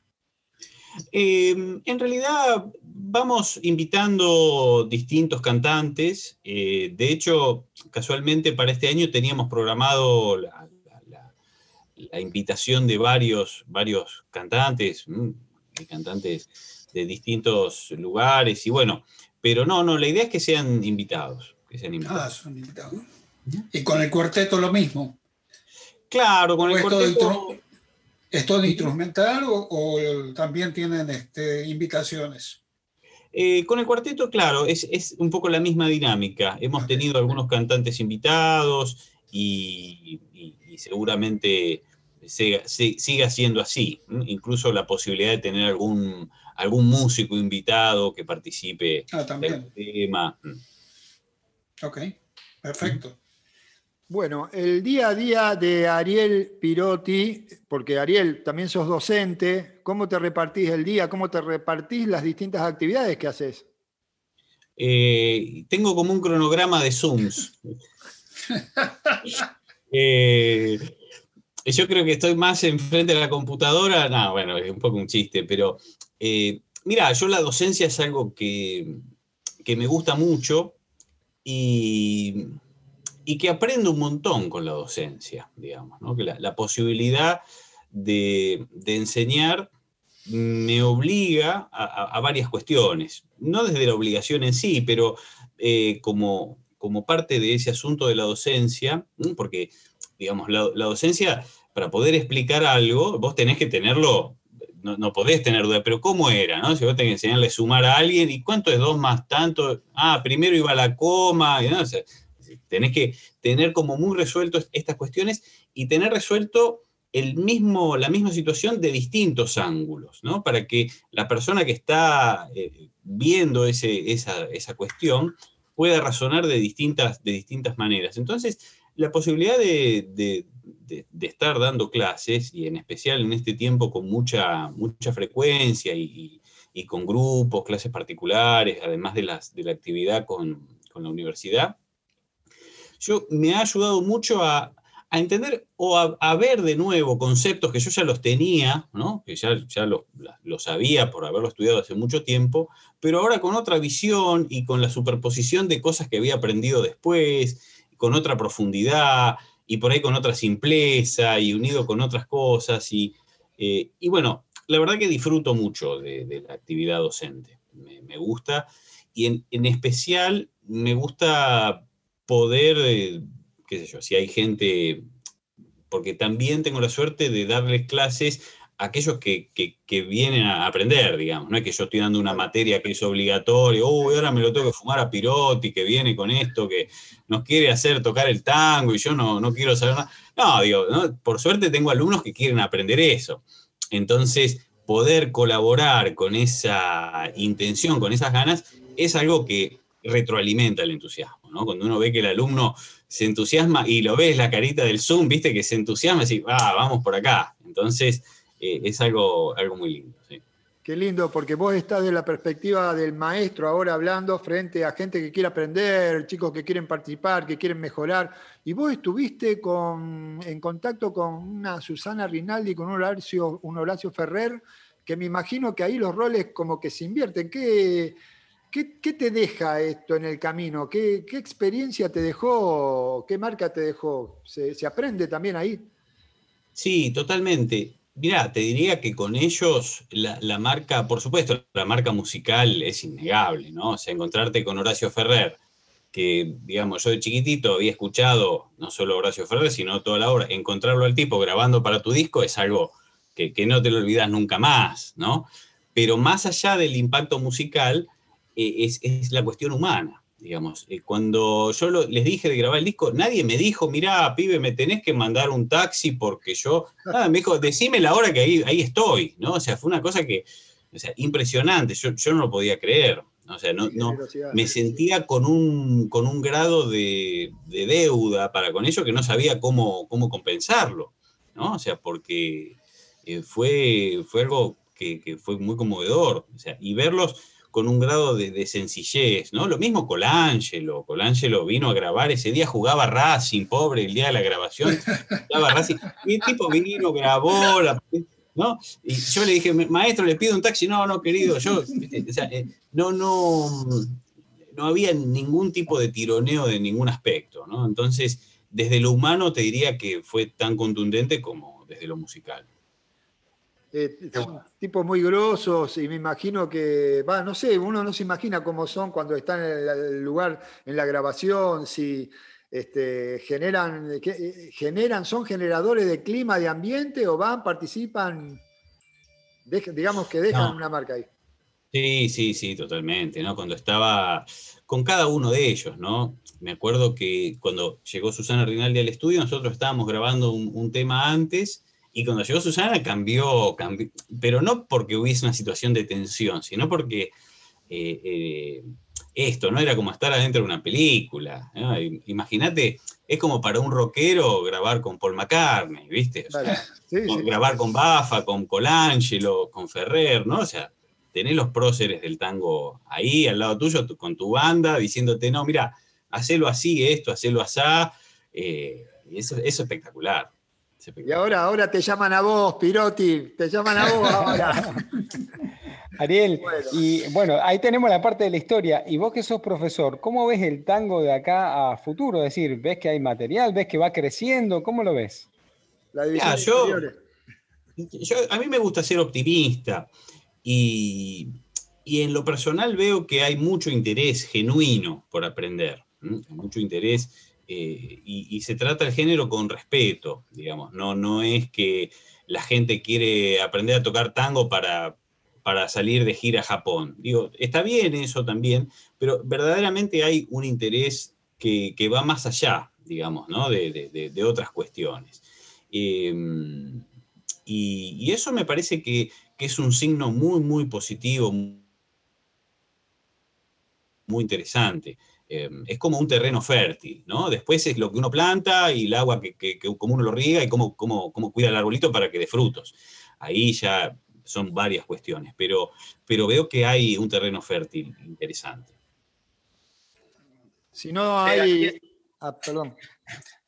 Em, en realidad vamos invitando distintos cantantes. Eh, de hecho, casualmente para este año teníamos programado la, invitación de varios, varios cantantes, mm, cantantes de distintos lugares. Y bueno, pero no, no, la idea es que sean invitados. Que sean invitados. Ah, son invitados. Y con el cuarteto lo mismo. Claro, con el cuarteto. ¿Es todo instrumental o, también tienen este, invitaciones? Eh, con el cuarteto, claro, es, un poco la misma dinámica. Hemos tenido algunos cantantes invitados y, seguramente siga siendo así. Incluso la posibilidad de tener algún, algún músico invitado que participe ah, también. tema. Ok, perfecto. Bueno, el día a día de Ariel Pirotti, porque Ariel, también sos docente, ¿cómo te repartís el día? ¿Cómo te repartís las distintas actividades que haces? Eh, tengo como un cronograma de Zooms. Eh, yo creo que estoy más enfrente de la computadora. No, bueno, es un poco un chiste, pero eh, mira, yo la docencia es algo que, que me gusta mucho y y que aprendo un montón con la docencia, digamos, ¿no? que la, posibilidad de, enseñar me obliga a, varias cuestiones, no desde la obligación en sí, pero eh, como, parte de ese asunto de la docencia, porque, digamos, la, docencia, para poder explicar algo, vos tenés que tenerlo no, podés tener duda, pero ¿cómo era? No? Si vos tenés que enseñarle a sumar a alguien, ¿y cuánto es dos más tanto? Ah, primero iba la coma, tenés que tener como muy resuelto estas cuestiones y tener resuelto el mismo, la misma situación de distintos ángulos, ¿no? Para que la persona que está eh, viendo esa, esa, cuestión pueda razonar de distintas, de distintas maneras. Entonces, la posibilidad de, estar dando clases, y en especial en este tiempo con mucha, mucha frecuencia y, con grupos, clases particulares, además de, las, de la actividad con, con la universidad, yo, me ha ayudado mucho a, entender o a, ver de nuevo conceptos que yo ya los tenía, que ya, ya los lo sabía por haberlo estudiado hace mucho tiempo, pero ahora con otra visión y con la superposición de cosas que había aprendido después, con otra profundidad y por ahí con otra simpleza y unido con otras cosas. Y, eh, bueno, la verdad que disfruto mucho de, la actividad docente, me, gusta y en, en especial me gusta poder, eh, qué sé yo, si hay gente, porque también tengo la suerte de darles clases a aquellos que, vienen a aprender, digamos, no es que yo estoy dando una materia que es obligatoria, uy, ahora me lo tengo que fumar a Pirotti, que viene con esto, que nos quiere hacer tocar el tango y yo no, no quiero saber nada. No, digo, por suerte tengo alumnos que quieren aprender eso. Entonces, poder colaborar con esa intención, con esas ganas, es algo que retroalimenta el entusiasmo. Cuando uno ve que el alumno se entusiasma y lo ves la carita del Zoom, viste que se entusiasma y dice, ah, vamos por acá. Entonces, eh, es algo, algo muy lindo. Qué lindo, porque vos estás de la perspectiva del maestro ahora hablando frente a gente que quiere aprender, chicos que quieren participar, que quieren mejorar. Y vos estuviste con, en contacto con una Susana Rinaldi, con un Horacio, un Horacio Ferrer, que me imagino que ahí los roles como que se invierten. ¿Qué, ¿Qué, te deja esto en el camino? ¿Qué, experiencia te dejó? ¿Qué marca te dejó? ¿Se, aprende también ahí? Sí, totalmente. Mira, te diría que con ellos la, marca, por supuesto, la marca musical es innegable, ¿no? O sea, encontrarte con Horacio Ferrer, que, digamos, yo de chiquitito había escuchado no solo Horacio Ferrer, sino toda la obra, encontrarlo al tipo grabando para tu disco es algo que, que no te lo olvidas nunca más, ¿no? Pero más allá del impacto musical, eh, es, la cuestión humana. digamos. Eh, cuando yo les dije de grabar el disco, nadie me dijo, mirá, pibe, me tenés que mandar un taxi porque yo... Nada, me dijo, decime la hora que ahí, ahí estoy, ¿no? O sea, fue una cosa que, o sea, impresionante, yo, yo no lo podía creer. O sea, no, no, me sentía con un, con un grado de, deuda para con ello que no sabía cómo, cómo compensarlo, ¿no? O sea, porque eh, fue, fue algo que, que, fue muy conmovedor. O sea, y verlos con un grado de, sencillez, ¿no? Lo mismo Colangelo, Colangelo vino a grabar, ese día jugaba Racing, pobre, el día de la grabación, jugaba Racing, y el tipo vino, grabó, ¿no? Y yo le dije, maestro, le pido un taxi, no, no, querido, yo, este, eh, no, no, no había ningún tipo de tironeo de ningún aspecto, ¿no? Entonces, desde lo humano te diría que fue tan contundente como desde lo musical. Eh, son tipos muy grosos y me imagino que, va, no sé, uno no se imagina cómo son cuando están en el lugar, en la grabación, si este, generan, eh, generan, son generadores de clima, de ambiente o van, participan, digamos que dejan una marca ahí. Sí, sí, sí, totalmente, ¿no? Cuando estaba con cada uno de ellos, ¿no? Me acuerdo que cuando llegó Susana Rinaldi al estudio, nosotros estábamos grabando un tema antes y cuando llegó Susana cambió, pero no porque hubiese una situación de tensión, sino porque eh, eh, esto no era como estar adentro de una película. Imagínate, es como para un rockero grabar con Paul McCartney, ¿viste? Grabar con Bafa, con Colangelo, con Ferrer, ¿no? O sea, tenés los próceres del tango ahí al lado tuyo, con tu banda, diciéndote, no, mira, hacelo así, esto, hacelo así. Eh, eso, eso es espectacular. Y ahora, ahora te llaman a vos, Piroti, te llaman a vos ahora. Ariel, y bueno, ahí tenemos la parte de la historia. Y vos que sos profesor, ¿cómo ves el tango de acá a futuro? Es decir, ¿ves que hay material? ¿Ves que va creciendo? ¿Cómo lo ves? La yo, a mí me gusta ser optimista y, y, en lo personal veo que hay mucho interés genuino por aprender, mucho interés eh, y, se trata el género con respeto, digamos, no, no es que la gente quiere aprender a tocar tango para, para salir de gira a Japón. Digo, está bien eso también, pero verdaderamente hay un interés que, va más allá, digamos, ¿no? de, otras cuestiones. Em, y, eso me parece que, que, es un signo muy, muy positivo, muy interesante. Em, es como un terreno fértil, ¿no? Después es lo que uno planta y el agua que, que, como uno lo riega y cómo, cómo, cómo, cuida el arbolito para que dé frutos. Ahí ya son varias cuestiones, pero, pero veo que hay un terreno fértil interesante. Si no hay... Ah, perdón.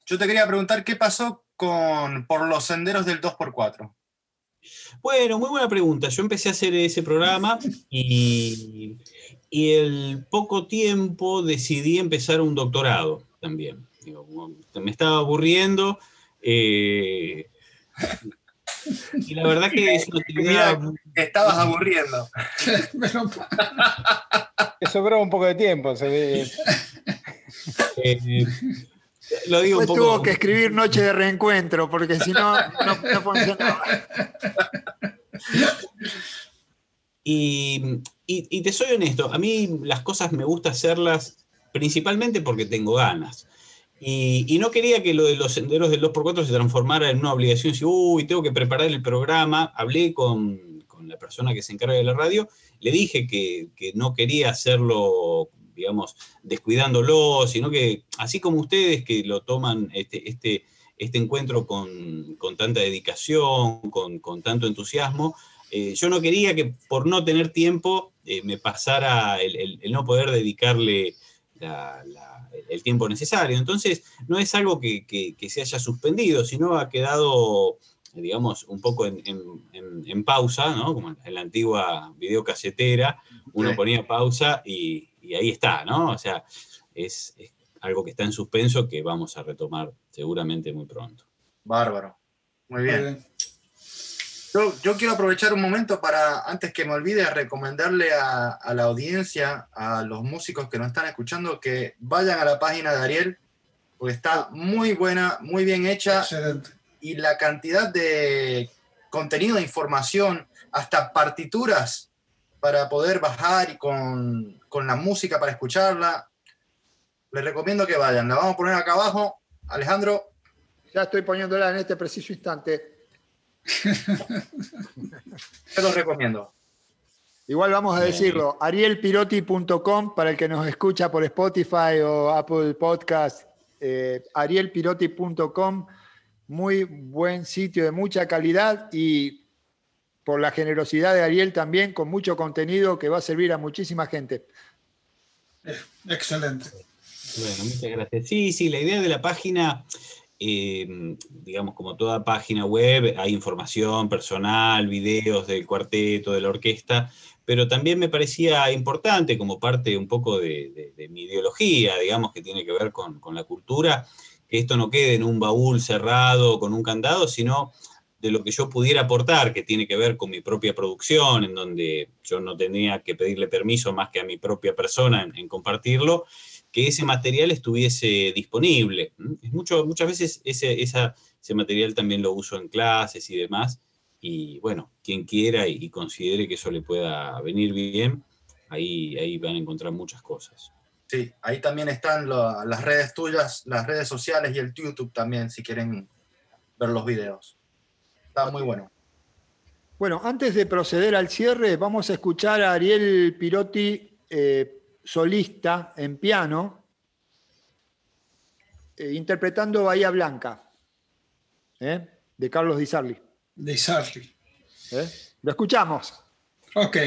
Yo te quería preguntar qué pasó con por los senderos del 2x4. Bueno, muy buena pregunta. Yo empecé a hacer ese programa y, y el poco tiempo decidí empezar un doctorado también. me estaba aburriendo. Eh, y la verdad que es una actividad. estabas aburriendo. Me sobró un poco de tiempo, se ve. Eh, lo digo un poco... tuvo que escribir Noche de Reencuentro, porque si no, no, no funcionaba. Y, y, te soy honesto, a mí las cosas me gusta hacerlas principalmente porque tengo ganas. Y, no quería que lo de los senderos del 2x4 se transformara en una obligación, si, uy, tengo que preparar el programa. Hablé con, con la persona que se encarga de la radio, le dije que, que, no quería hacerlo, digamos, descuidándolo, sino que, así como ustedes que lo toman este, este, este encuentro con, con tanta dedicación, con, con tanto entusiasmo, eh, yo no quería que por no tener tiempo eh, me pasara el, no poder dedicarle el tiempo necesario. Entonces, no es algo que, se haya suspendido, sino ha quedado, digamos, un poco en, pausa, ¿no? Como en la antigua videocasetera, uno ponía pausa y, ahí está, ¿no? O sea, es, es algo que está en suspenso que vamos a retomar seguramente muy pronto. Bárbaro. Muy bien. Yo, quiero aprovechar un momento para, antes que me olvide, recomendarle a, la audiencia, a los músicos que nos están escuchando, que vayan a la página de Ariel, porque está muy buena, muy bien hecha. Y la cantidad de contenido de información, hasta partituras para poder bajar y con, con la música para escucharla, les recomiendo que vayan. La vamos a poner acá abajo. Alejandro. Ya estoy poniéndola en este preciso instante. Te lo recomiendo. Igual vamos a decirlo, arielpiroti.com para el que nos escucha por Spotify o Apple Podcast, eh, arielpiroti.com, muy buen sitio de mucha calidad y por la generosidad de Ariel también con mucho contenido que va a servir a muchísima gente. Excelente. Bueno, muchas gracias. Sí, sí, la idea de la página, eh, digamos, como toda página web, hay información personal, videos del cuarteto, de la orquesta, pero también me parecía importante como parte un poco de, mi ideología, digamos, que tiene que ver con, con, la cultura, que esto no quede en un baúl cerrado con un candado, sino de lo que yo pudiera aportar, que tiene que ver con mi propia producción, en donde yo no tendría que pedirle permiso más que a mi propia persona en, compartirlo, que ese material estuviese disponible. Es mucho, muchas veces ese, ese material también lo uso en clases y demás, y bueno, quien quiera y, considere que eso le pueda venir bien, ahí, ahí van a encontrar muchas cosas. Sí, ahí también están las redes tuyas, las redes sociales y el YouTube también, si quieren ver los videos. Está muy bueno. Bueno, antes de proceder al cierre, vamos a escuchar a Ariel Pirotti, eh, solista en piano, eh, interpretando Bahía Blanca, eh, de Carlos Di Sarli. Di Sarli. Lo escuchamos. Ok.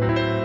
Muy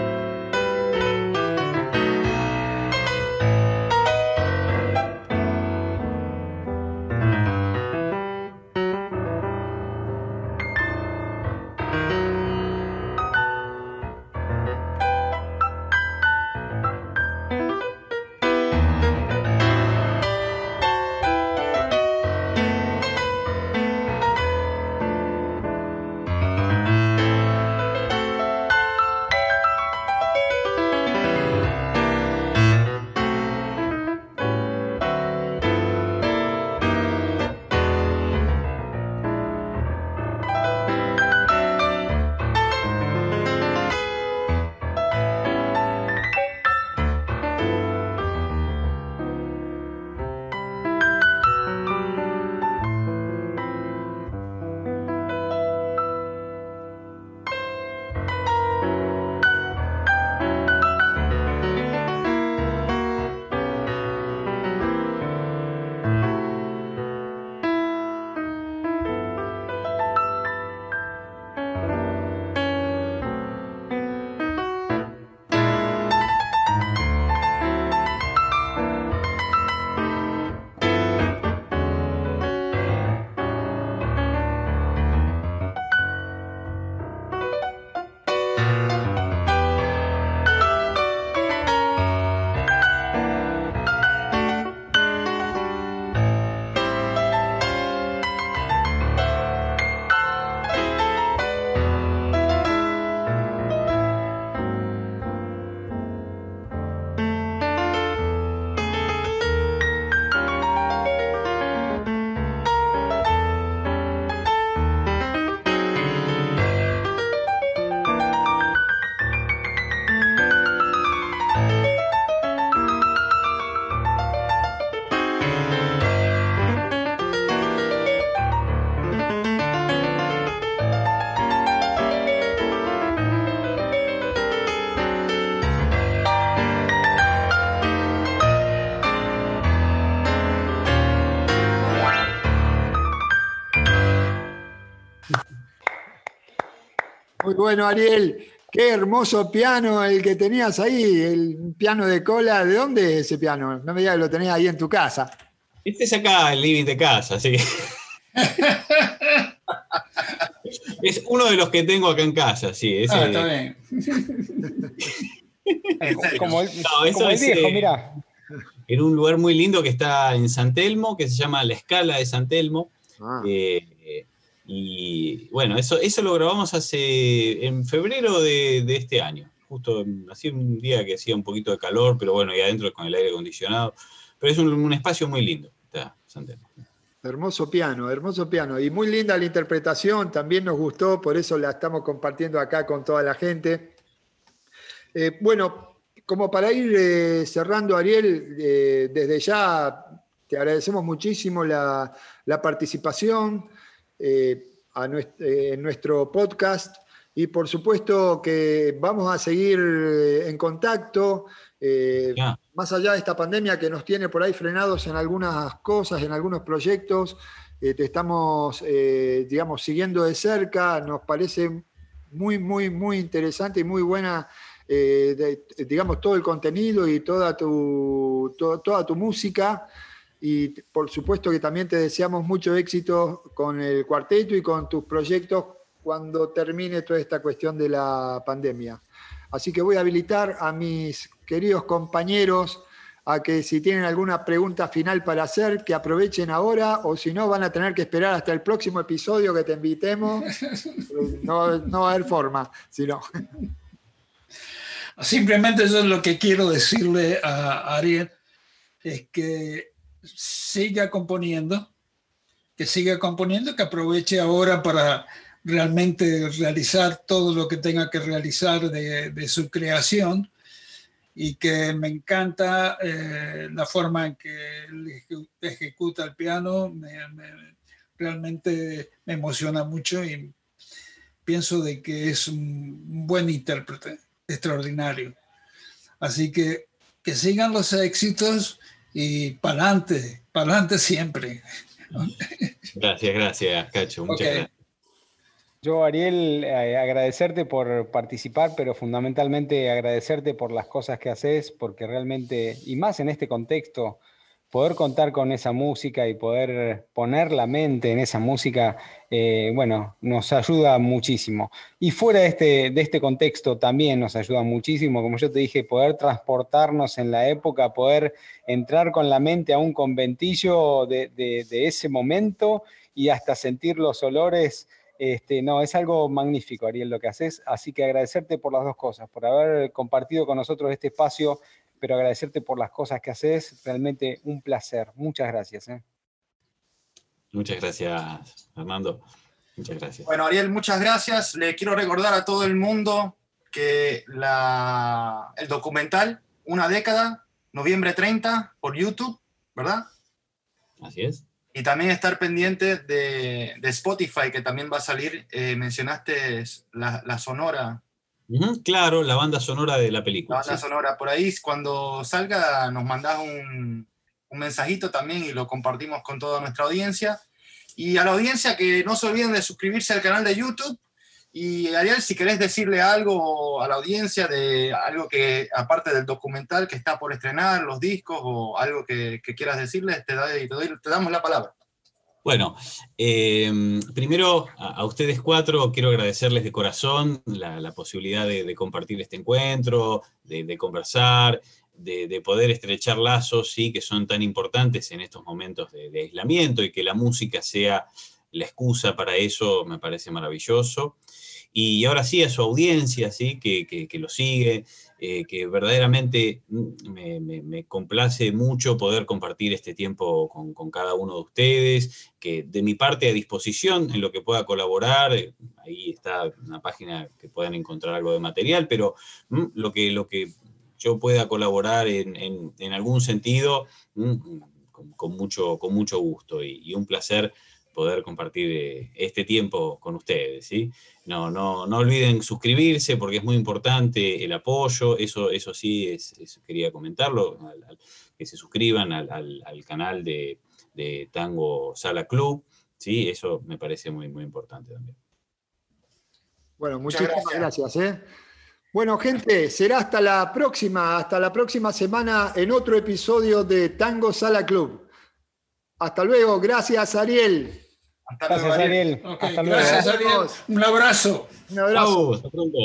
bueno, Ariel. Qué hermoso piano el que tenías ahí, el piano de cola. ¿De dónde es ese piano? No me digas que lo tenías ahí en tu casa. Este es acá, el living de casa, así que. es uno de los que tengo acá en casa, sí. ah, está bien. como el, no, viejo, eh, mira. En un lugar muy lindo que está en San Telmo, que se llama La Escala de San Telmo. Ah. Eh, y bueno, eso, eso lo grabamos hace en febrero de, este año. Justo así un día que hacía un poquito de calor, pero bueno, y adentro con el aire acondicionado. Pero es un, espacio muy lindo, está Hermoso piano, hermoso piano. Y muy linda la interpretación, también nos gustó, por eso la estamos compartiendo acá con toda la gente. Eh, bueno, como para ir eh, cerrando, Ariel, eh, desde ya te agradecemos muchísimo la, la participación. Eh, en nuestro podcast. Y por supuesto que vamos a seguir eh, en contacto, eh, más allá de esta pandemia que nos tiene por ahí frenados en algunas cosas, en algunos proyectos, te estamos, digamos, siguiendo de cerca, nos parece muy, muy, muy interesante y muy buena, digamos, todo el contenido y toda tu, toda tu música y por supuesto que también te deseamos mucho éxito con el cuarteto y con tus proyectos cuando termine toda esta cuestión de la pandemia. Así que voy a habilitar a mis queridos compañeros a que si tienen alguna pregunta final para hacer, que aprovechen ahora o si no van a tener que esperar hasta el próximo episodio que te invitemos. No, no va a haber forma, sino. Simplemente eso es lo que quiero decirle a Ariel, es que siga componiendo, que siga componiendo, que aproveche ahora para realmente realizar todo lo que tenga que realizar de, su creación y que me encanta eh, la forma en que ejecuta el piano, realmente me emociona mucho y pienso de que es un buen intérprete, extraordinario. Así que que sigan los éxitos y para adelante, para adelante siempre. Gracias, gracias, Cacho. Muchas gracias. Yo, Ariel, eh, agradecerte por participar, pero fundamentalmente agradecerte por las cosas que haces, porque realmente, y más en este contexto, poder contar con esa música y poder poner la mente en esa música, eh, bueno, nos ayuda muchísimo. Y fuera de este, de este contexto también nos ayuda muchísimo, como yo te dije, poder transportarnos en la época, poder entrar con la mente a un conventillo de, de, ese momento y hasta sentir los olores. Este, no, es algo magnífico, Ariel, lo que haces. Así que agradecerte por las dos cosas, por haber compartido con nosotros este espacio pero agradecerte por las cosas que haces. Realmente un placer. Muchas gracias. ¿eh? Muchas gracias, Armando. Muchas gracias. Bueno, Ariel, muchas gracias. Le quiero recordar a todo el mundo que la, el documental Una década, noviembre 30, por YouTube, ¿verdad? Así es. Y también estar pendiente de, de Spotify, que también va a salir. Eh, mencionaste la, la sonora claro, la banda sonora de la película. La banda sonora, por ahí cuando salga nos mandás un, mensajito también y lo compartimos con toda nuestra audiencia. Y a la audiencia que no se olviden de suscribirse al canal de YouTube. Y Ariel, si querés decirle algo a la audiencia de algo que, aparte del documental que está por estrenar, los discos o algo que, quieras decirles, te, te damos la palabra. Bueno, em, primero a, ustedes cuatro quiero agradecerles de corazón la, posibilidad de, compartir este encuentro, de, conversar, de, poder estrechar lazos, sí, que son tan importantes en estos momentos de, aislamiento y que la música sea la excusa para eso, me parece maravilloso. Y ahora sí a su audiencia, sí, que, que lo sigue, eh, que verdaderamente me, complace mucho poder compartir este tiempo con, cada uno de ustedes, que de mi parte a disposición en lo que pueda colaborar, eh, ahí está una página que puedan encontrar algo de material, pero mm, lo, que, lo que yo pueda colaborar en, algún sentido, mm, con, mucho, con mucho gusto y un placer poder compartir eh, este tiempo con ustedes. ¿sí? No, no, no olviden suscribirse porque es muy importante el apoyo, eso, eso sí, es, quería comentarlo, que se suscriban al, canal de, Tango Sala Club, ¿sí? eso me parece muy, muy importante también. Bueno, muchísimas gracias. ¿eh? Bueno, gente, será hasta la próxima, hasta la próxima semana en otro episodio de Tango Sala Club. Hasta luego, gracias Ariel. Hasta gracias, Ariel. Hasta luego. Gracias, Ariel. Un abrazo. Un abrazo. hasta pronto.